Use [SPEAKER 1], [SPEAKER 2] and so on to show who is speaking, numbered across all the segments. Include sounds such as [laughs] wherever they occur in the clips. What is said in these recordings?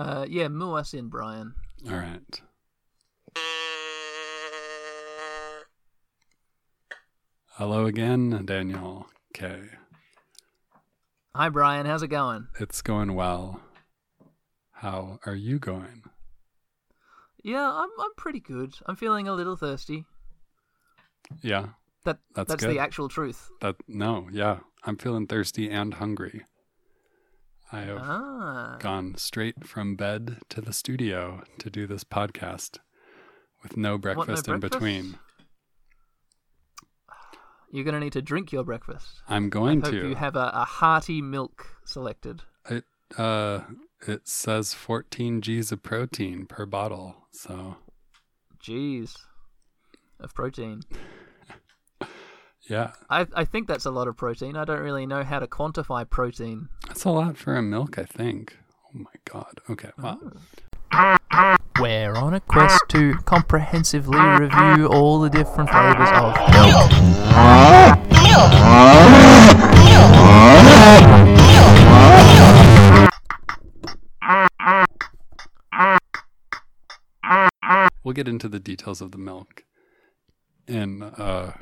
[SPEAKER 1] Uh, yeah, moo us in, Brian.
[SPEAKER 2] All right. Hello again, Daniel K.
[SPEAKER 1] Hi, Brian. How's it going?
[SPEAKER 2] It's going well. How are you going?
[SPEAKER 1] Yeah, I'm I'm pretty good. I'm feeling a little thirsty.
[SPEAKER 2] Yeah,
[SPEAKER 1] That
[SPEAKER 2] That's
[SPEAKER 1] that's the actual truth.
[SPEAKER 2] that no, yeah. I'm feeling thirsty and hungry. I have
[SPEAKER 1] Ah,
[SPEAKER 2] gone straight from bed to the studio to do this podcast with no breakfast in
[SPEAKER 1] breakfast?
[SPEAKER 2] between.
[SPEAKER 1] you're gonna need to drink your breakfast.
[SPEAKER 2] I'm going
[SPEAKER 1] Hope
[SPEAKER 2] to.
[SPEAKER 1] you have a, a hearty milk selected.
[SPEAKER 2] It uh it says 14 G's of protein per bottle. So,
[SPEAKER 1] G's of protein.
[SPEAKER 2] Yeah.
[SPEAKER 1] I I think that's a lot of protein. I don't really know how to quantify protein.
[SPEAKER 2] That's a lot for a milk, I think. Oh my god. Okay. Well,
[SPEAKER 1] We're on a quest to comprehensively review all the different flavors of milk.
[SPEAKER 2] we'll get into the details of the milk in uh,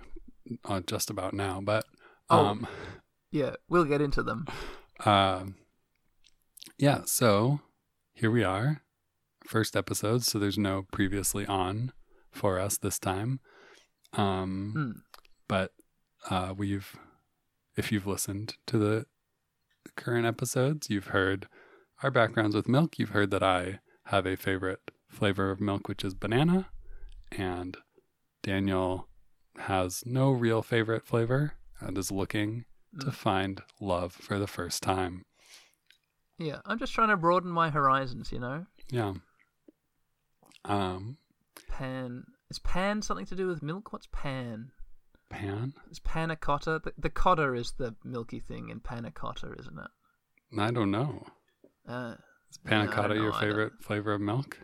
[SPEAKER 2] uh just about now, but
[SPEAKER 1] Oh.
[SPEAKER 2] um
[SPEAKER 1] Yeah, we'll get into them.
[SPEAKER 2] um yeah, so here we are. First episode, so there's no previously on for us this time. Um
[SPEAKER 1] Hmm.
[SPEAKER 2] but uh, we've if you've listened to the current episodes you've heard our backgrounds with milk you've heard that i have a favorite flavor of milk which is banana and daniel has no real favorite flavor and is looking to
[SPEAKER 1] Mm.
[SPEAKER 2] find love for the first time
[SPEAKER 1] Yeah, I'm just trying to broaden my horizons. You know,
[SPEAKER 2] yeah um
[SPEAKER 1] pan is pan something to do with milk? What's pan?
[SPEAKER 2] pan
[SPEAKER 1] Is panna cotta? The, the cotta is the milky thing in panna cotta, isn't it?
[SPEAKER 2] i don't know
[SPEAKER 1] Uh,
[SPEAKER 2] is panna cotta your
[SPEAKER 1] know, I don't-
[SPEAKER 2] favorite flavor of milk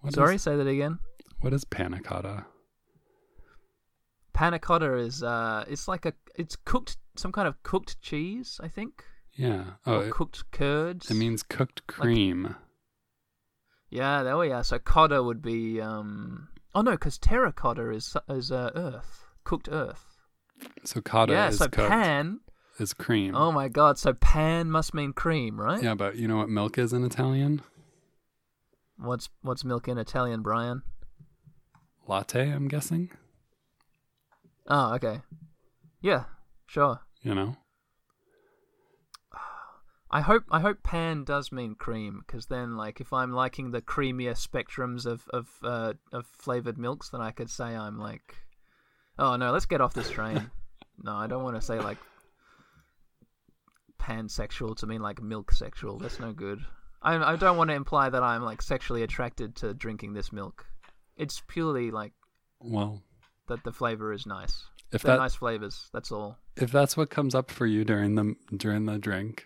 [SPEAKER 2] What is-
[SPEAKER 1] sorry, say that again.
[SPEAKER 2] what is panna cotta
[SPEAKER 1] Panna cotta is uh, it's like a it's cooked some kind of cooked cheese, I think,
[SPEAKER 2] yeah oh it,
[SPEAKER 1] cooked curds.
[SPEAKER 2] It means cooked cream.
[SPEAKER 1] yeah, there we are. So cotta would be um. Oh no, because terracotta is is uh, earth, cooked earth.
[SPEAKER 2] so cotta
[SPEAKER 1] yeah,
[SPEAKER 2] is
[SPEAKER 1] so
[SPEAKER 2] cooked
[SPEAKER 1] pan.
[SPEAKER 2] is cream.
[SPEAKER 1] Oh my god, so pan must mean cream, right?
[SPEAKER 2] yeah, but you know what milk is in Italian?
[SPEAKER 1] What's what's milk in Italian, Brian?
[SPEAKER 2] Latte, I'm guessing.
[SPEAKER 1] Oh, okay. Yeah, sure.
[SPEAKER 2] You know.
[SPEAKER 1] I hope I hope pan does mean cream because then like if I'm liking the creamier spectrums of of uh, of flavored milks, then I could say I'm like, oh no, let's get off this train. [laughs] no, I don't want to say like pansexual to mean like milk sexual. That's no good. I I don't want to imply that I'm like sexually attracted to drinking this milk. It's purely like
[SPEAKER 2] Well,
[SPEAKER 1] that the flavor is nice.
[SPEAKER 2] if
[SPEAKER 1] They're
[SPEAKER 2] that
[SPEAKER 1] nice flavors. That's all.
[SPEAKER 2] if that's what comes up for you during the during the drink,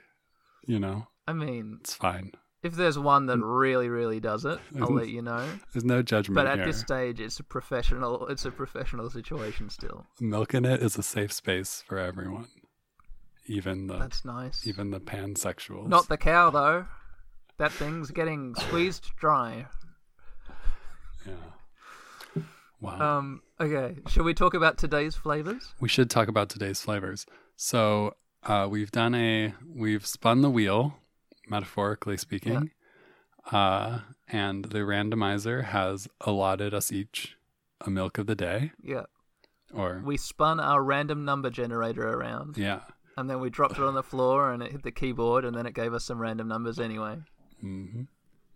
[SPEAKER 2] you know,
[SPEAKER 1] I mean,
[SPEAKER 2] it's fine.
[SPEAKER 1] if there's one that really, really does it, I'll let you know.
[SPEAKER 2] There's no judgment
[SPEAKER 1] But at
[SPEAKER 2] here.
[SPEAKER 1] this stage, it's a professional. It's a professional situation still.
[SPEAKER 2] Milk in it is a safe space for everyone, even the
[SPEAKER 1] That's nice.
[SPEAKER 2] even the pansexuals.
[SPEAKER 1] Not the cow though. That thing's getting squeezed dry.
[SPEAKER 2] yeah. Wow.
[SPEAKER 1] Um. Okay. Shall we talk about today's flavors?
[SPEAKER 2] We should talk about today's flavors. So uh, we've done a we've spun the wheel, metaphorically speaking, uh, and the randomizer has allotted us each a milk of the day,
[SPEAKER 1] Yeah.
[SPEAKER 2] or
[SPEAKER 1] We spun our random number generator around,
[SPEAKER 2] yeah,
[SPEAKER 1] and then we dropped it on the floor, and it hit the keyboard, and then it gave us some random numbers anyway.
[SPEAKER 2] hmm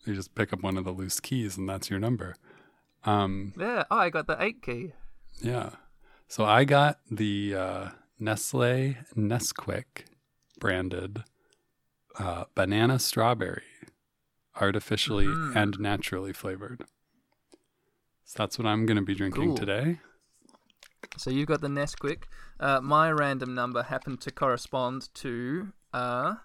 [SPEAKER 2] you just pick up one of the loose keys and that's your number. Um,
[SPEAKER 1] Yeah. Oh, I got the eight key.
[SPEAKER 2] yeah. So I got the uh, Nestle Nesquik branded uh, banana strawberry, artificially
[SPEAKER 1] Mhm.
[SPEAKER 2] and naturally flavored. So that's what I'm going to be drinking
[SPEAKER 1] Cool.
[SPEAKER 2] today.
[SPEAKER 1] So you've got the Nesquik. Uh, my random number happened to correspond to uh,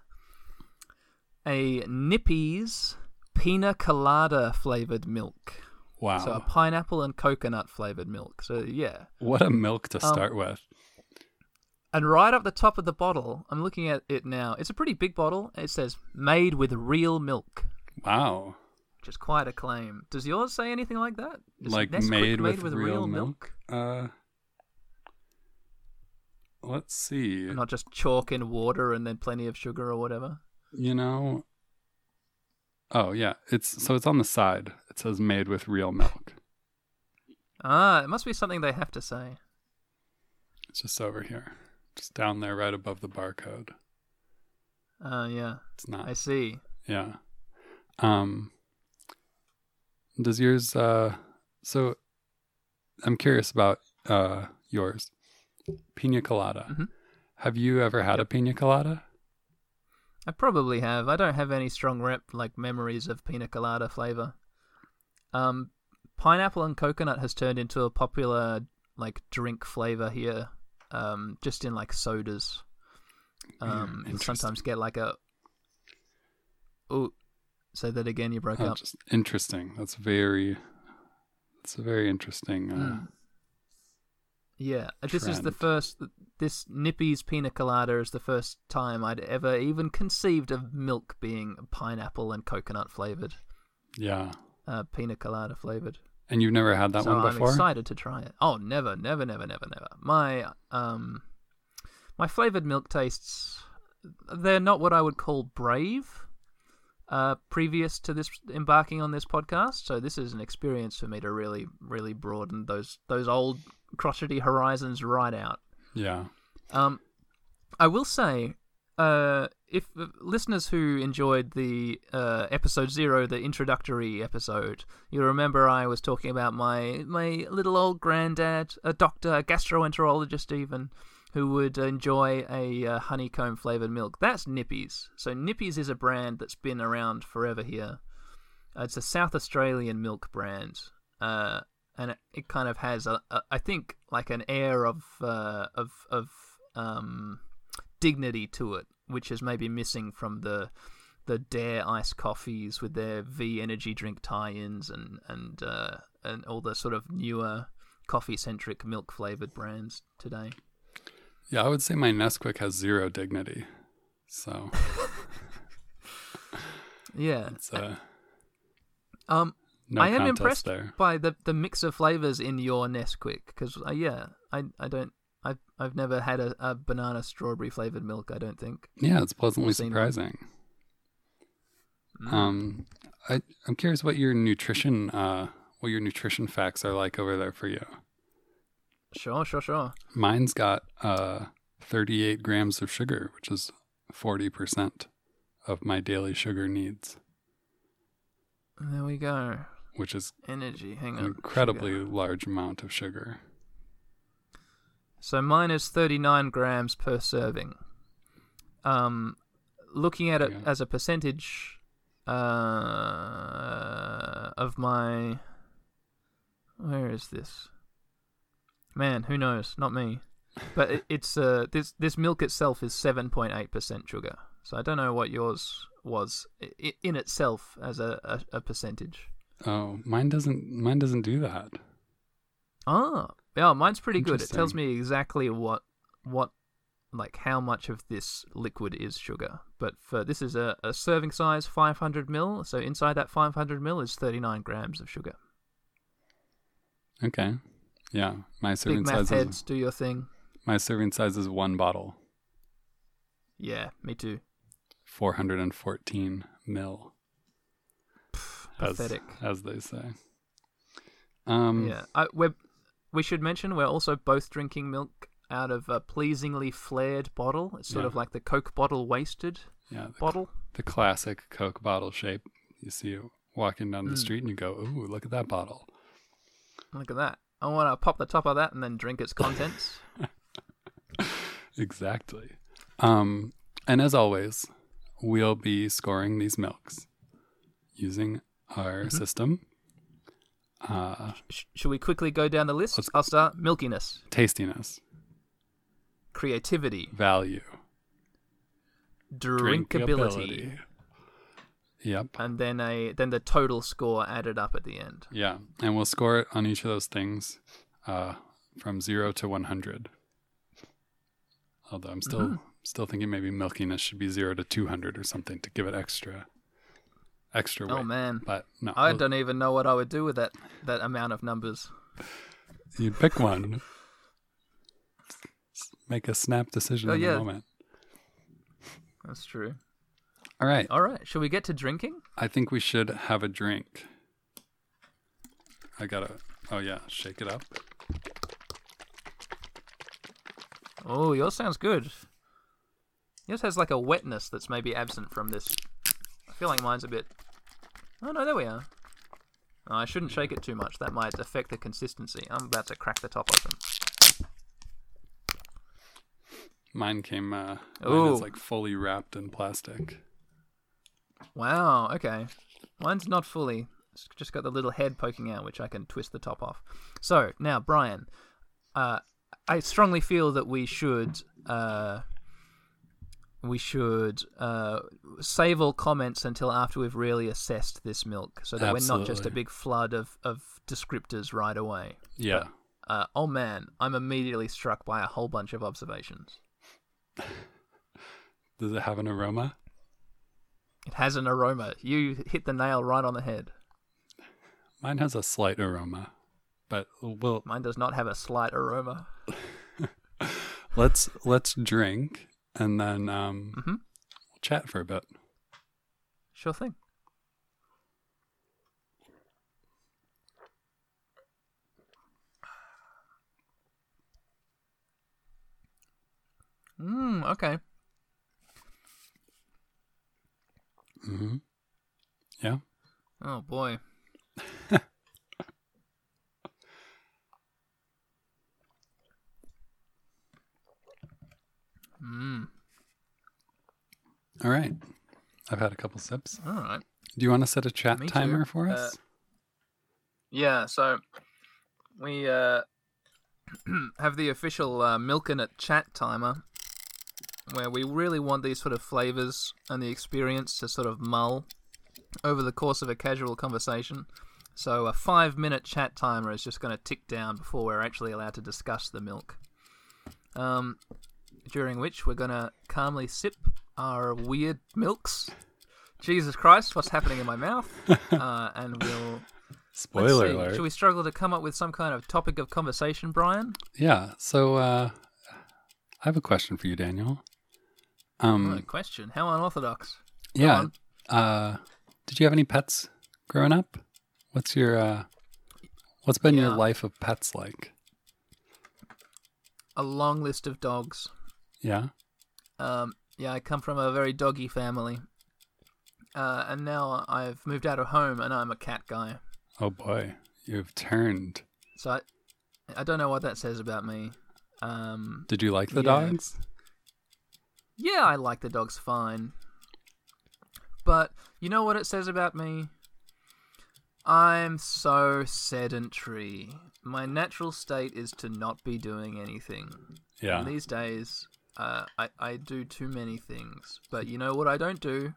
[SPEAKER 1] a Nippy's pina colada flavored milk.
[SPEAKER 2] Wow.
[SPEAKER 1] So a pineapple and coconut flavored milk. So yeah,
[SPEAKER 2] what a milk to
[SPEAKER 1] Um,
[SPEAKER 2] start with.
[SPEAKER 1] And right up the top of the bottle, I'm looking at it now. It's a pretty big bottle. It says "made with real milk,"
[SPEAKER 2] Wow.
[SPEAKER 1] which is quite a claim. Does yours say anything like that? Is
[SPEAKER 2] like made,
[SPEAKER 1] made
[SPEAKER 2] with, real, milk. Uh, let's see.
[SPEAKER 1] not just chalk and water and then plenty of sugar or whatever.
[SPEAKER 2] You know. Oh yeah, it's so it's on the side. It says made with real milk.
[SPEAKER 1] Ah, it must be something they have to say.
[SPEAKER 2] It's just over here, just down there, right above the barcode.
[SPEAKER 1] Uh, yeah,
[SPEAKER 2] It's not.
[SPEAKER 1] I see.
[SPEAKER 2] Yeah. Um does yours uh so I'm curious about uh yours. Pina colada.
[SPEAKER 1] Mhm.
[SPEAKER 2] Have you ever had a pina colada?
[SPEAKER 1] I probably have. I don't have any strong rep like memories of pina colada flavor. Um, pineapple and coconut has turned into a popular like drink flavor here. Um, just in like sodas. Um,
[SPEAKER 2] Hmm,
[SPEAKER 1] you'll sometimes get like a. Oh, say that again. You broke
[SPEAKER 2] Oh,
[SPEAKER 1] up.
[SPEAKER 2] just interesting. That's very that's a very interesting uh
[SPEAKER 1] Mm. Yeah, this is the first. This Nippy's pina colada is the first time I'd ever even conceived of milk being pineapple and coconut flavored.
[SPEAKER 2] yeah.
[SPEAKER 1] Uh, pina colada flavored.
[SPEAKER 2] And you've never had that
[SPEAKER 1] so
[SPEAKER 2] one before.
[SPEAKER 1] I'm excited to try it. Oh, never, never, never, never, never. My um, my flavored milk tastes. They're not what I would call brave. Uh, previous to this embarking on this podcast, so this is an experience for me to really, really broaden those those old crotchety horizons right out.
[SPEAKER 2] Yeah.
[SPEAKER 1] Um, I will say, uh, if uh, listeners who enjoyed the uh, episode zero, the introductory episode, you remember I was talking about my my little old granddad, a doctor, a gastroenterologist, even who would enjoy a uh, honeycomb flavored milk. That's Nippies. So Nippies is a brand that's been around forever here. Uh, it's a South Australian milk brand. Uh, and it, it kind of has a, a I think like an air of uh, of of um, dignity to it, which is maybe missing from the the Dare Ice coffees with their V energy drink tie-ins and and uh, and all the sort of newer coffee centric milk flavored brands today.
[SPEAKER 2] Yeah, I would say my Nesquik has zero dignity. So [laughs]
[SPEAKER 1] Yeah.
[SPEAKER 2] it's uh
[SPEAKER 1] Um,
[SPEAKER 2] no
[SPEAKER 1] I am impressed
[SPEAKER 2] there.
[SPEAKER 1] by the the mix of flavors in your Nesquik because uh, yeah, I I don't. I've, I've never had a, a banana strawberry flavored milk. I don't think.
[SPEAKER 2] Yeah, it's pleasantly surprising.
[SPEAKER 1] Mm.
[SPEAKER 2] Um, I I'm curious what your nutrition uh what your nutrition facts are like over there for you.
[SPEAKER 1] Sure, sure, sure.
[SPEAKER 2] Mine's got uh 38 grams of sugar, which is 40 percent of my daily sugar needs,
[SPEAKER 1] There we go.
[SPEAKER 2] Which is
[SPEAKER 1] Energy. Hang
[SPEAKER 2] an
[SPEAKER 1] on.
[SPEAKER 2] incredibly
[SPEAKER 1] Sugar.
[SPEAKER 2] large amount of sugar.
[SPEAKER 1] So mine is 39 grams per serving. Um, looking at it
[SPEAKER 2] Yeah.
[SPEAKER 1] as a percentage uh, of my. Where is this? Man, who knows? Not me. But it, [laughs] it's uh, this this milk itself is 7.8% sugar. So I don't know what yours was in itself as a, a, a percentage.
[SPEAKER 2] Oh, mine doesn't mine doesn't do that.
[SPEAKER 1] Ah, yeah, mine's pretty good. It tells me exactly what what like how much of this liquid is sugar. But for this is a, a serving size 500 mil, so inside that 500 mil is 39 grams of sugar.
[SPEAKER 2] Okay. Yeah, my
[SPEAKER 1] Big
[SPEAKER 2] serving
[SPEAKER 1] math
[SPEAKER 2] size is
[SPEAKER 1] heads, do your thing.
[SPEAKER 2] my serving size is one bottle,
[SPEAKER 1] Yeah, me too.
[SPEAKER 2] 414 mil,
[SPEAKER 1] Pathetic.
[SPEAKER 2] as they say. Um,
[SPEAKER 1] yeah, I, we're, we should mention we're also both drinking milk out of a pleasingly flared bottle. It's sort
[SPEAKER 2] Yeah.
[SPEAKER 1] of like the Coke bottle waisted
[SPEAKER 2] yeah, the,
[SPEAKER 1] bottle.
[SPEAKER 2] the classic Coke bottle shape. You see it walking down the
[SPEAKER 1] Mm.
[SPEAKER 2] street, and you go, "Ooh, look at that bottle."
[SPEAKER 1] Look at that. I want to pop the top of that and then drink its contents. [laughs]
[SPEAKER 2] Exactly. Um, and as always, we'll be scoring these milks using our
[SPEAKER 1] Mm-hmm.
[SPEAKER 2] system. Uh,
[SPEAKER 1] Sh- should we quickly go down the list? I'll start. Milkiness,
[SPEAKER 2] tastiness,
[SPEAKER 1] creativity,
[SPEAKER 2] value,
[SPEAKER 1] drinkability,
[SPEAKER 2] Yep.
[SPEAKER 1] and then a then the total score added up at the end.
[SPEAKER 2] Yeah. And we'll score it on each of those things uh, from zero to 100 Although I'm still
[SPEAKER 1] Mm-hmm.
[SPEAKER 2] still thinking maybe milkiness should be zero to two hundred or something to give it extra extra oh, weight.
[SPEAKER 1] Oh man,
[SPEAKER 2] But no,
[SPEAKER 1] I don't even know what I would do with that that amount of numbers.
[SPEAKER 2] You'd pick one. Make a snap decision
[SPEAKER 1] Oh,
[SPEAKER 2] in
[SPEAKER 1] yeah.
[SPEAKER 2] the moment.
[SPEAKER 1] That's true.
[SPEAKER 2] All right.
[SPEAKER 1] All right, shall we get to drinking?
[SPEAKER 2] I think we should have a drink. I gotta. Oh yeah, shake it up.
[SPEAKER 1] Oh, yours sounds good. Yours has like a wetness that's maybe absent from this. I feel like mine's a bit. Oh no, there we are. Oh, I shouldn't shake it too much. That might affect the consistency. I'm about to crack the top open.
[SPEAKER 2] Mine came. Uh, mine is like fully wrapped in plastic.
[SPEAKER 1] Wow. Okay. Mine's not fully. It's just got the little head poking out, which I can twist the top off. So now, Brian, uh, I strongly feel that we should. Uh, we should uh, save all comments until after we've really assessed this milk, so that we're not just a big flood of, of descriptors right away.
[SPEAKER 2] Yeah.
[SPEAKER 1] Uh, oh man, I'm immediately struck by a whole bunch of observations. [laughs]
[SPEAKER 2] Does it have an aroma?
[SPEAKER 1] It has an aroma. You hit the nail right on the head.
[SPEAKER 2] Mine has a slight aroma, but we'll
[SPEAKER 1] Mine does not have a slight aroma. [laughs]
[SPEAKER 2] let's let's drink and then um,
[SPEAKER 1] Mhm.
[SPEAKER 2] we'll chat for a bit.
[SPEAKER 1] Sure thing. Mm, okay.
[SPEAKER 2] hmm Yeah.
[SPEAKER 1] Oh boy.
[SPEAKER 2] All right. I've had a couple sips.
[SPEAKER 1] all right.
[SPEAKER 2] Do you want to set a chat
[SPEAKER 1] Me too.
[SPEAKER 2] timer for
[SPEAKER 1] Uh,
[SPEAKER 2] us?
[SPEAKER 1] Yeah, so we uh, [clears throat] have the official uh, Milking It chat timer where we really want these sort of flavors and the experience to sort of mull over the course of a casual conversation. So a five minute chat timer is just going to tick down before we're actually allowed to discuss the milk. Um, during which we're going to calmly sip our weird milks. Jesus Christ, what's happening in my mouth? [laughs] Uh, and we'll
[SPEAKER 2] Spoiler alert.
[SPEAKER 1] Should we struggle to come up with some kind of topic of conversation, Brian?
[SPEAKER 2] Yeah. So uh, I have a question for you, Daniel. Um,
[SPEAKER 1] question. How unorthodox. Go
[SPEAKER 2] yeah. Uh, did you have any pets growing up? What's your uh, what's been your life of pets like?
[SPEAKER 1] A long list of dogs.
[SPEAKER 2] Yeah.
[SPEAKER 1] Um, yeah, I come from a very doggy family. Uh, and now I've moved out of home and I'm a cat guy.
[SPEAKER 2] Oh boy, you've turned.
[SPEAKER 1] So I, I don't know what that says about me. Um,
[SPEAKER 2] Did you like the
[SPEAKER 1] Yeah.
[SPEAKER 2] dogs?
[SPEAKER 1] yeah, I like the dogs fine. But you know what it says about me? I'm so sedentary. My natural state is to not be doing anything.
[SPEAKER 2] Yeah.
[SPEAKER 1] And these days, uh, I, I do too many things. But you know what I don't do?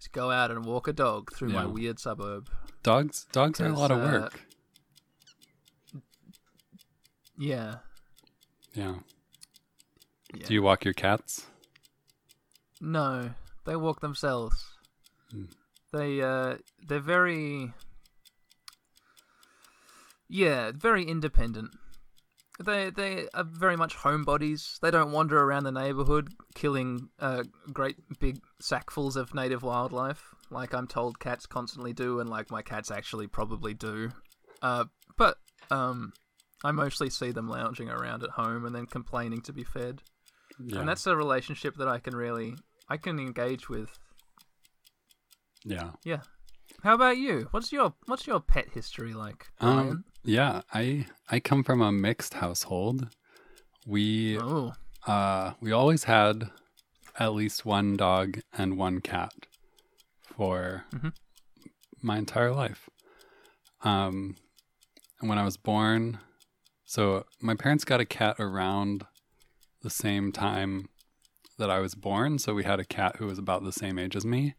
[SPEAKER 1] Is go out and walk a dog through my weird suburb.
[SPEAKER 2] Dogs. Dogs are a lot of
[SPEAKER 1] uh,
[SPEAKER 2] work.
[SPEAKER 1] Yeah.
[SPEAKER 2] Yeah.
[SPEAKER 1] yeah.
[SPEAKER 2] Do you walk your cats?
[SPEAKER 1] No, they walk themselves.
[SPEAKER 2] Hmm.
[SPEAKER 1] They uh, they're very, yeah, very independent. They they are very much homebodies. They don't wander around the neighborhood killing uh, great big sackfuls of native wildlife like I'm told cats constantly do, and like my cats actually probably do. Uh, but um, I mostly see them lounging around at home and then complaining to be fed
[SPEAKER 2] Yeah.
[SPEAKER 1] and that's a relationship that I can really I can engage with.
[SPEAKER 2] yeah.
[SPEAKER 1] Yeah. How about you? What's your What's your pet history like, Brian?
[SPEAKER 2] Um. Yeah. I I come from a mixed household. We
[SPEAKER 1] oh,
[SPEAKER 2] uh we always had at least one dog and one cat for
[SPEAKER 1] Mhm.
[SPEAKER 2] my entire life. Um, and when I was born, so my parents got a cat around the same time that I was born. So we had a cat who was about the same age as me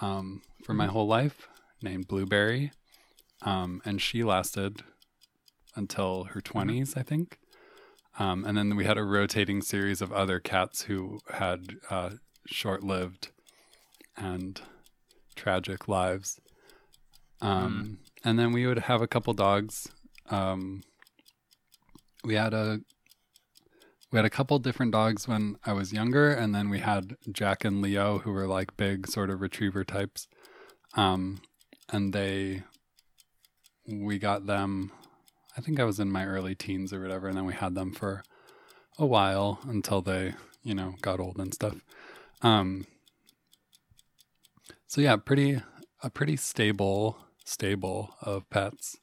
[SPEAKER 2] um, for my whole life, named Blueberry. Um, and she lasted until her 20s, I think. Um, and then we had a rotating series of other cats who had uh, short lived and tragic lives. Um, And then we would have a couple dogs. Um, we had a we had a couple different dogs when I was younger, and then we had Jack and Leo, who were like big sort of retriever types. Um, and they, we got them. I think I was in my early teens or whatever, and then we had them for a while until they, you know, got old and stuff. Um, so yeah, pretty a pretty stable stable of pets,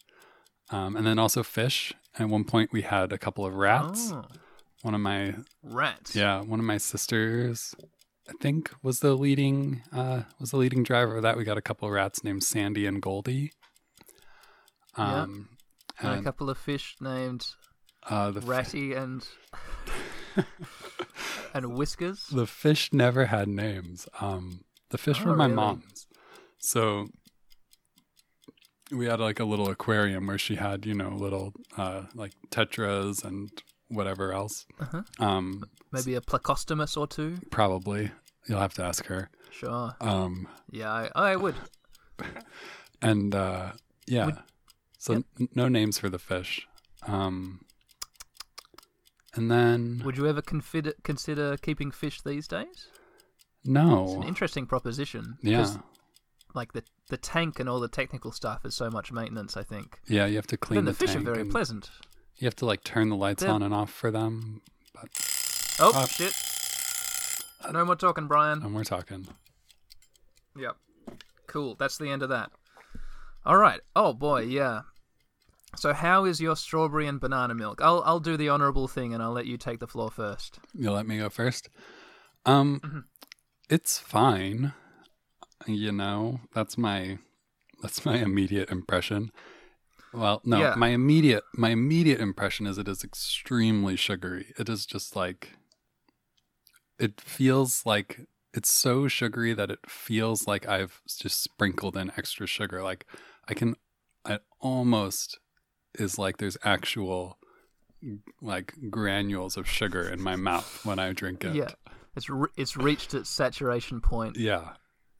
[SPEAKER 2] um, and then also fish. At one point, we had a couple of rats.
[SPEAKER 1] Oh,
[SPEAKER 2] One of my
[SPEAKER 1] rats.
[SPEAKER 2] yeah, one of my sisters, I think, was the leading uh, was the leading driver of that. We got a couple of rats named Sandy and Goldie. Um,
[SPEAKER 1] And a couple of fish named
[SPEAKER 2] uh, the f-
[SPEAKER 1] Ratty and [laughs] and Whiskers.
[SPEAKER 2] the fish never had names. Um, the fish
[SPEAKER 1] Oh,
[SPEAKER 2] were my
[SPEAKER 1] really?
[SPEAKER 2] mom's. So we had like a little aquarium where she had, you know, little uh, like tetras and whatever else.
[SPEAKER 1] Uh-huh.
[SPEAKER 2] Um,
[SPEAKER 1] Maybe a Plecostomus or two.
[SPEAKER 2] probably you'll have to ask her.
[SPEAKER 1] Sure.
[SPEAKER 2] Um,
[SPEAKER 1] Yeah, I, I would. [laughs]
[SPEAKER 2] and uh, yeah,
[SPEAKER 1] Would-
[SPEAKER 2] so
[SPEAKER 1] Yep.
[SPEAKER 2] n- no names for the fish. Um, and then
[SPEAKER 1] Would you ever consider consider keeping fish these days? No. It's an interesting proposition.
[SPEAKER 2] yeah,
[SPEAKER 1] Like the the tank and all the technical stuff is so much maintenance. I think.
[SPEAKER 2] yeah, you have to clean
[SPEAKER 1] Then the,
[SPEAKER 2] the,
[SPEAKER 1] fish are very
[SPEAKER 2] and
[SPEAKER 1] pleasant.
[SPEAKER 2] You have to like turn the lights
[SPEAKER 1] They're-
[SPEAKER 2] on and off for them.
[SPEAKER 1] Oh
[SPEAKER 2] Uh,
[SPEAKER 1] shit! No more talking, Brian.
[SPEAKER 2] And we're talking.
[SPEAKER 1] Yep. Cool. That's the end of that. All right. Oh boy, yeah. So how is your strawberry and banana milk? I'll I'll do the honorable thing and I'll let you take the floor first.
[SPEAKER 2] You'll let me go first. Um,
[SPEAKER 1] Mhm.
[SPEAKER 2] it's fine. You know, that's my that's my immediate impression. Well, no,
[SPEAKER 1] Yeah.
[SPEAKER 2] my immediate my immediate impression is it is extremely sugary. It is just like it feels like it's so sugary that it feels like I've just sprinkled in extra sugar. Like I can, I almost is like there's actual like granules of sugar in my mouth when I drink it.
[SPEAKER 1] Yeah. It's re- it's reached its saturation point,
[SPEAKER 2] Yeah.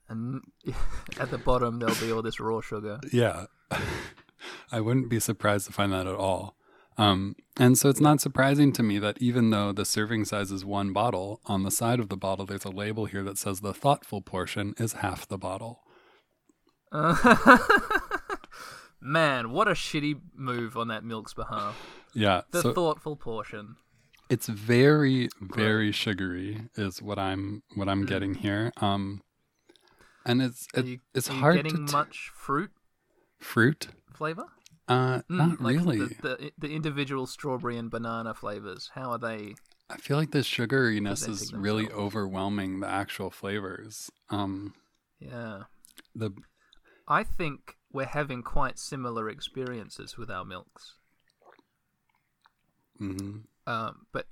[SPEAKER 1] and [laughs] at the bottom there'll be all this raw sugar.
[SPEAKER 2] Yeah. [laughs] I wouldn't be surprised to find that at all. Um, and so it's not surprising to me that even though the serving size is one bottle, on the side of the bottle there's a label here that says the thoughtful portion is half the bottle. [laughs]
[SPEAKER 1] Man, what a shitty move on that milk's behalf.
[SPEAKER 2] Yeah.
[SPEAKER 1] The
[SPEAKER 2] so
[SPEAKER 1] thoughtful portion.
[SPEAKER 2] it's very, very sugary is what I'm what I'm getting here. Um and it's it,
[SPEAKER 1] you,
[SPEAKER 2] it's
[SPEAKER 1] are you
[SPEAKER 2] hard
[SPEAKER 1] getting
[SPEAKER 2] to
[SPEAKER 1] much fruit
[SPEAKER 2] fruit.
[SPEAKER 1] flavor?
[SPEAKER 2] Uh
[SPEAKER 1] Mm,
[SPEAKER 2] not
[SPEAKER 1] like
[SPEAKER 2] really.
[SPEAKER 1] The, the the individual strawberry and banana flavors. How are they?
[SPEAKER 2] I feel like the sugariness is
[SPEAKER 1] presenting
[SPEAKER 2] really overwhelming the actual flavors. Um
[SPEAKER 1] Yeah,
[SPEAKER 2] the
[SPEAKER 1] I think we're having quite similar experiences with our milks.
[SPEAKER 2] mhm.
[SPEAKER 1] Um, but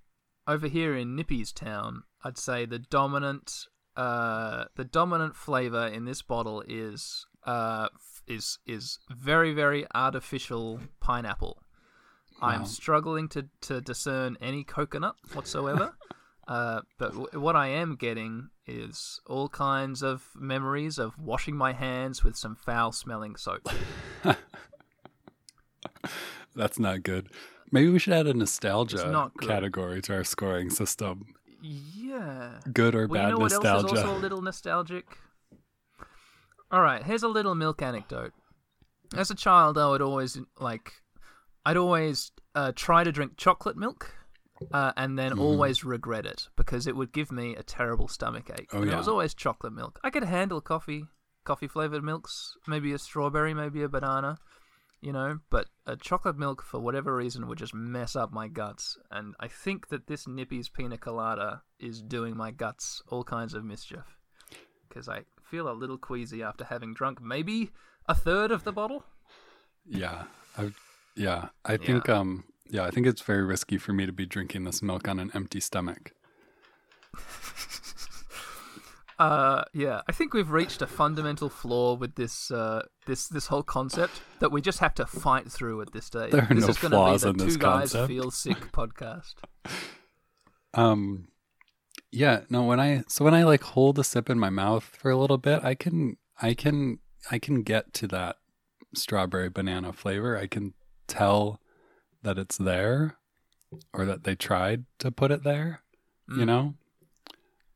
[SPEAKER 1] over here in Nippy's town, I'd say the dominant uh, the dominant flavor in this bottle is uh, is is very very artificial pineapple. I'm struggling to, to discern any coconut whatsoever. [laughs] uh, but w- what I am getting is all kinds of memories of washing my hands with some foul smelling soap. [laughs]
[SPEAKER 2] That's not good. Maybe we should add a nostalgia category to our scoring system.
[SPEAKER 1] Yeah.
[SPEAKER 2] Good or
[SPEAKER 1] Well,
[SPEAKER 2] bad
[SPEAKER 1] you know what
[SPEAKER 2] nostalgia.
[SPEAKER 1] else is also a little nostalgic? All right, here's a little milk anecdote. As a child, I would always like, I'd always uh, try to drink chocolate milk, uh, and then
[SPEAKER 2] Mhm.
[SPEAKER 1] always regret it because it would give me a terrible stomach ache.
[SPEAKER 2] Oh,
[SPEAKER 1] and
[SPEAKER 2] yeah.
[SPEAKER 1] It was always chocolate milk. I could handle coffee, coffee flavored milks, maybe a strawberry, maybe a banana, you know. But a chocolate milk, for whatever reason, would just mess up my guts. And I think that this Nippy's pina colada is doing my guts all kinds of mischief because I feel a little queasy after having drunk maybe a third of the bottle.
[SPEAKER 2] yeah. I, yeah. I think um yeah, I think it's very risky for me to be drinking this milk on an empty stomach. [laughs]
[SPEAKER 1] Uh, yeah, I think we've reached a fundamental flaw with this uh, this this whole concept that we just have to fight through at this stage.
[SPEAKER 2] There are
[SPEAKER 1] this
[SPEAKER 2] no
[SPEAKER 1] is gonna
[SPEAKER 2] flaws
[SPEAKER 1] be
[SPEAKER 2] in
[SPEAKER 1] the
[SPEAKER 2] this
[SPEAKER 1] two guys feel sick [laughs] podcast.
[SPEAKER 2] Um, yeah, no. When I so when I like hold a sip in my mouth for a little bit, I can I can I can get to that strawberry banana flavor. I can tell that it's there, or that they tried to put it there. You
[SPEAKER 1] Mm.
[SPEAKER 2] know.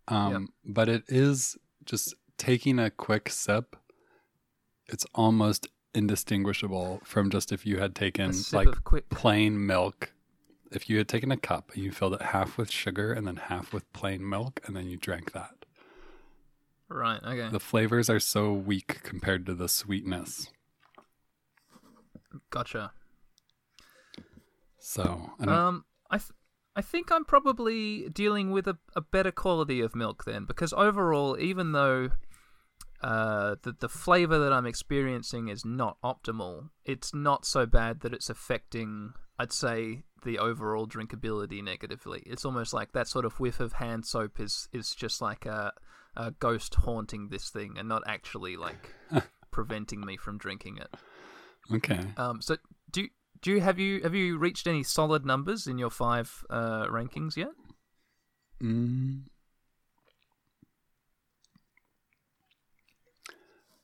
[SPEAKER 2] Um, but it is just taking a quick sip. It's almost indistinguishable from just if you had taken like plain milk. If you had taken a cup and you filled it half with sugar and then half with plain milk and then you drank that.
[SPEAKER 1] Right. Okay.
[SPEAKER 2] The flavors are so weak compared to the sweetness.
[SPEAKER 1] Gotcha.
[SPEAKER 2] So, I
[SPEAKER 1] Um, I th- I think I'm probably dealing with a, a better quality of milk then, because overall, even though uh, the the flavor that I'm experiencing is not optimal, it's not so bad that it's affecting, I'd say, the overall drinkability negatively. It's almost like that sort of whiff of hand soap is is just like a, a ghost haunting this thing, and not actually like [laughs] preventing me from drinking it.
[SPEAKER 2] okay.
[SPEAKER 1] Um, so do you- have you have you reached any solid numbers in your five uh, rankings yet?
[SPEAKER 2] Mm.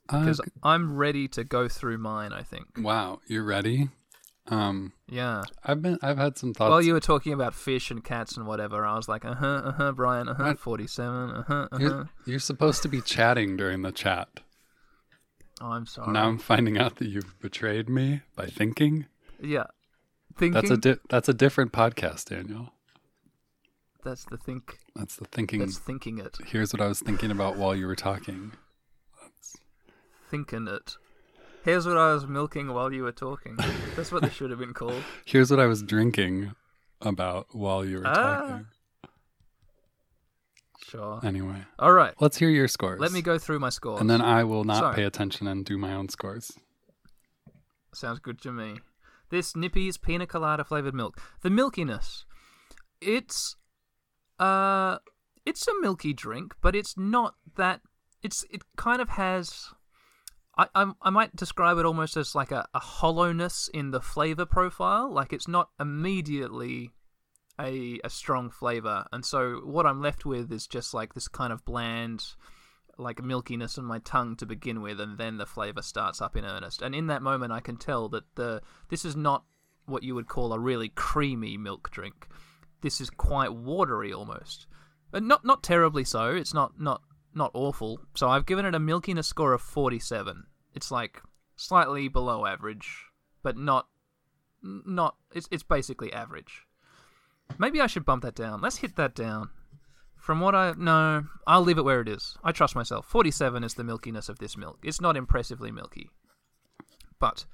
[SPEAKER 2] Uh,
[SPEAKER 1] Because I'm ready to go through mine. I think.
[SPEAKER 2] wow, you're ready? Um,
[SPEAKER 1] Yeah.
[SPEAKER 2] I've been, I've had some thoughts.
[SPEAKER 1] While you were talking about fish and cats and whatever, I was like, uh huh, uh huh, Brian, uh huh, forty-seven, uh huh, uh huh.
[SPEAKER 2] you're, you're supposed to be chatting during the chat.
[SPEAKER 1] Oh, I'm sorry.
[SPEAKER 2] Now I'm finding out that you've betrayed me by thinking.
[SPEAKER 1] Yeah. Thinking.
[SPEAKER 2] That's a di- that's a different podcast, Daniel.
[SPEAKER 1] That's the think.
[SPEAKER 2] That's the thinking.
[SPEAKER 1] That's thinking it.
[SPEAKER 2] Here's what I was thinking about while you were talking. That's...
[SPEAKER 1] Thinking it. Here's what I was milking while you were talking. That's what they should have been called. [laughs]
[SPEAKER 2] Here's what I was drinking about while you were
[SPEAKER 1] Ah.
[SPEAKER 2] talking.
[SPEAKER 1] Sure.
[SPEAKER 2] Anyway,
[SPEAKER 1] All right.
[SPEAKER 2] let's hear your scores.
[SPEAKER 1] Let me go through my scores.
[SPEAKER 2] And then I will not
[SPEAKER 1] Sorry.
[SPEAKER 2] pay attention and do my own scores.
[SPEAKER 1] Sounds good to me. This Nippy's pina colada flavored milk. The milkiness. It's uh it's a milky drink, but it's not that it's it kind of has I I, I might describe it almost as like a, a hollowness in the flavor profile. Like it's not immediately a a strong flavor. And so what I'm left with is just like this kind of bland like milkiness on my tongue to begin with, and then the flavor starts up in earnest. And in that moment, I can tell that the this is not what you would call a really creamy milk drink. This is quite watery almost, but not not terribly so. It's not not not awful. So I've given it a milkiness score of forty seven. It's like slightly below average, but not not. It's it's basically average. Maybe I should bump that down. Let's hit that down. From what I no, I'll leave it where it is. I trust myself. Forty-seven is the milkiness of this milk. It's not impressively milky, but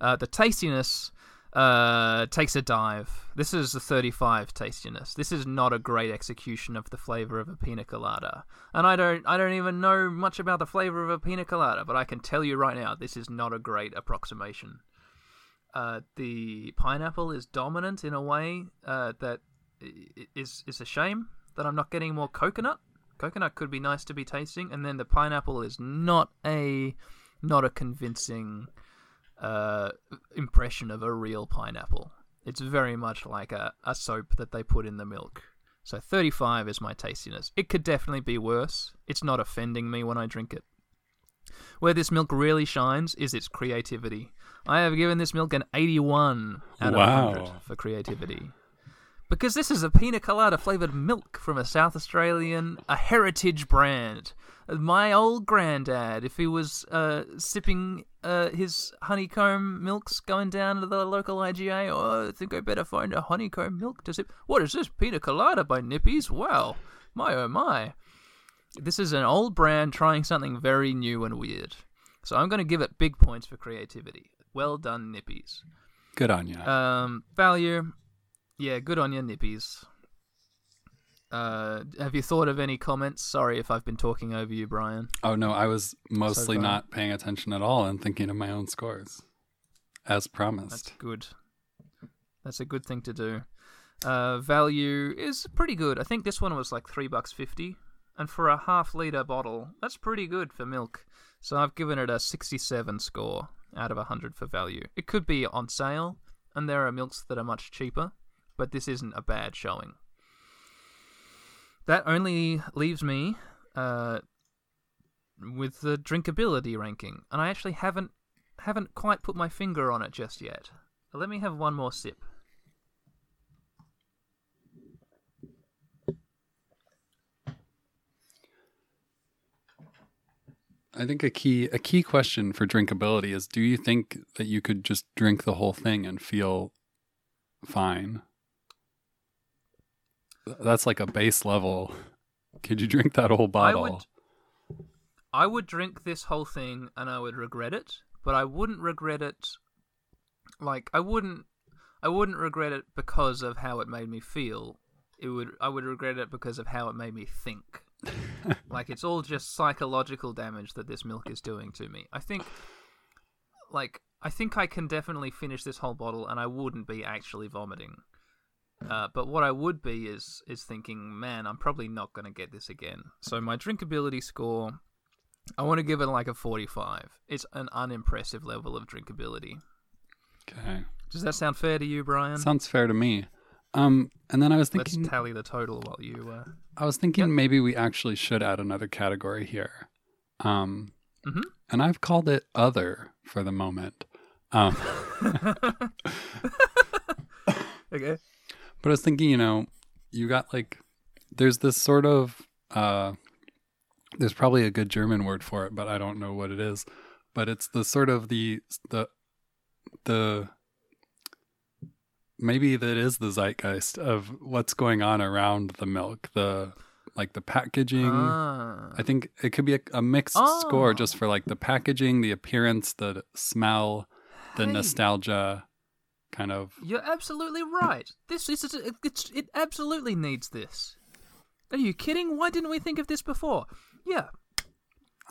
[SPEAKER 1] uh, the tastiness uh, takes a dive. This is a thirty-five tastiness. This is not a great execution of the flavor of a pina colada, and I don't, I don't even know much about the flavor of a pina colada, but I can tell you right now, this is not a great approximation. Uh, the pineapple is dominant in a way uh, that is is a shame that I'm not getting more coconut. Coconut could be nice to be tasting, and then the pineapple is not a not a convincing uh, impression of a real pineapple. It's very much like a, a soap that they put in the milk. So 35 is my tastiness. It could definitely be worse. It's not offending me when I drink it. Where this milk really shines is its creativity. I have given this milk an 81 out of 100 for creativity. Because this is a pina colada flavored milk from a South Australian, a heritage brand. My old granddad, if he was uh, sipping uh, his honeycomb milks going down to the local IGA, oh, I think I better find a honeycomb milk to sip. What is this? Pina colada by Nippies? Wow. My oh my. This is an old brand trying something very new and weird. So I'm going to give it big points for creativity. Well done, Nippies.
[SPEAKER 2] Good on you.
[SPEAKER 1] Um, value, yeah, good on you, Nippies. Uh, have you thought of any comments? Sorry if I've been talking over you, Brian.
[SPEAKER 2] oh no, I was mostly
[SPEAKER 1] far.
[SPEAKER 2] not paying attention at all and thinking of my own scores, as promised.
[SPEAKER 1] That's good. That's a good thing to do. Uh, value is pretty good. I think this one was like three bucks fifty, and for a half liter bottle, that's pretty good for milk. So I've given it a 67 score out of 100 for value. It could be on sale, and there are milks that are much cheaper, but this isn't a bad showing. That only leaves me uh, with the drinkability ranking, and I actually haven't haven't quite put my finger on it just yet. Let me have one more sip.
[SPEAKER 2] I think a key a key question for drinkability is do you think that you could just drink the whole thing and feel fine? That's like a base level. Could you drink that whole bottle?
[SPEAKER 1] I would, I would drink this whole thing and I would regret it, but I wouldn't regret it like I wouldn't I wouldn't regret it because of how it made me feel. It would I would regret it because of how it made me think. [laughs] like it's all just psychological damage that this milk is doing to me. I think like I think I can definitely finish this whole bottle and I wouldn't be actually vomiting. Uh, but what I would be is is thinking, man, I'm probably not going to get this again. So my drinkability score, I want to give it like a 45. It's an unimpressive level of drinkability.
[SPEAKER 2] Okay.
[SPEAKER 1] Does that sound fair to you, Brian?
[SPEAKER 2] Sounds fair to me. Um, and then I was thinking,
[SPEAKER 1] Let's tally the total while you. Uh...
[SPEAKER 2] I was thinking yep. maybe we actually should add another category here. Um,
[SPEAKER 1] mm-hmm.
[SPEAKER 2] and I've called it other for the moment. Um, [laughs] [laughs]
[SPEAKER 1] okay.
[SPEAKER 2] But I was thinking, you know, you got like, there's this sort of, uh, there's probably a good German word for it, but I don't know what it is. But it's the sort of the the the maybe that is the zeitgeist of what's going on around the milk. The like the packaging.
[SPEAKER 1] Ah.
[SPEAKER 2] I think it could be a, a mixed
[SPEAKER 1] oh.
[SPEAKER 2] score just for like the packaging, the appearance, the smell, the
[SPEAKER 1] hey.
[SPEAKER 2] nostalgia kind of.
[SPEAKER 1] You're absolutely right. This is it, it's it absolutely needs this. Are you kidding? Why didn't we think of this before? Yeah.